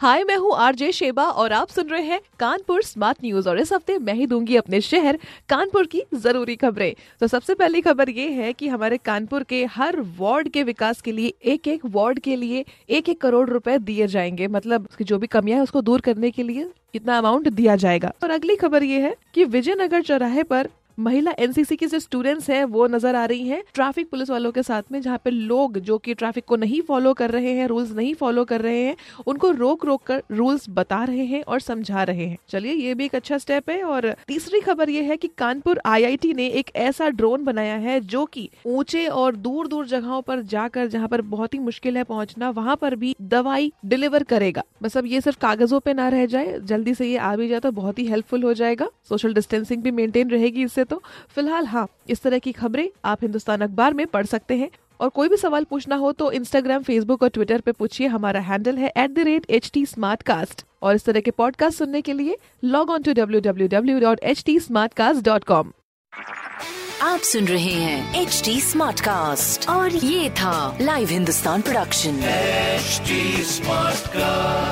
हाय, मैं हूँ RJ Sheba और आप सुन रहे हैं कानपुर स्मार्ट न्यूज़ और इस हफ़्ते मैं ही दूँगी अपने शहर कानपुर की ज़रूरी खबरें। तो सबसे पहली खबर ये है कि हमारे कानपुर के हर वार्ड के विकास के लिए एक एक वार्ड के लिए एक एक करोड़ रुपए दिए जाएँगे। मतलब उसकी जो भी कमियाँ है, उसको दूर करने के लिए इतना अमाउंट दिया जाएगा। और अगली खबर ये है कि विजयनगर चौराहे पर महिला एनसीसी की जो स्टूडेंट्स हैं, वो नज़र आ रही हैं ट्रैफ़िक पुलिस वालों के साथ में, जहाँ पे लोग जो कि ट्रैफ़िक को नहीं फॉलो कर रहे हैं रूल्स नहीं फॉलो कर रहे हैं, उनको रोक रोक कर रूल्स बता रहे हैं और समझा रहे हैं। चलिए, ये भी एक अच्छा स्टेप है और तीसरी खबर ये है कि कानपुर आईआईटी ने एक ऐसा ड्रोन बनाया है जो कि ऊँचे और दूर दूर जगहों पर जाकर, जहाँ पर बहुत ही मुश्किल है पहुँचना, वहाँ पर भी दवाई डिलीवर करेगा। बस अब ये सिर्फ़ कागजों पे ना रह जाए, जल्दी से ये आ भी जाए तो बहुत ही हेल्पफुल हो जाएगा। सोशल डिस्टेंसिंग भी मेंटेन रहेगी इससे तो फ़िलहाल हाँ इस तरह की खबरें आप हिंदुस्तान अखबार में पढ़ सकते हैं। और कोई भी सवाल पूछना हो तो इंस्टाग्राम फेसबुक और ट्विटर पे पूछिए। हमारा हैंडल है at the rate H T smart cast और इस तरह के पॉडकास्ट सुनने के लिए log on to W W W dot H T smart cast dot com आप सुन रहे हैं एच टी स्मार्ट कास्ट और ये था live Hindustan production HD Smartcast.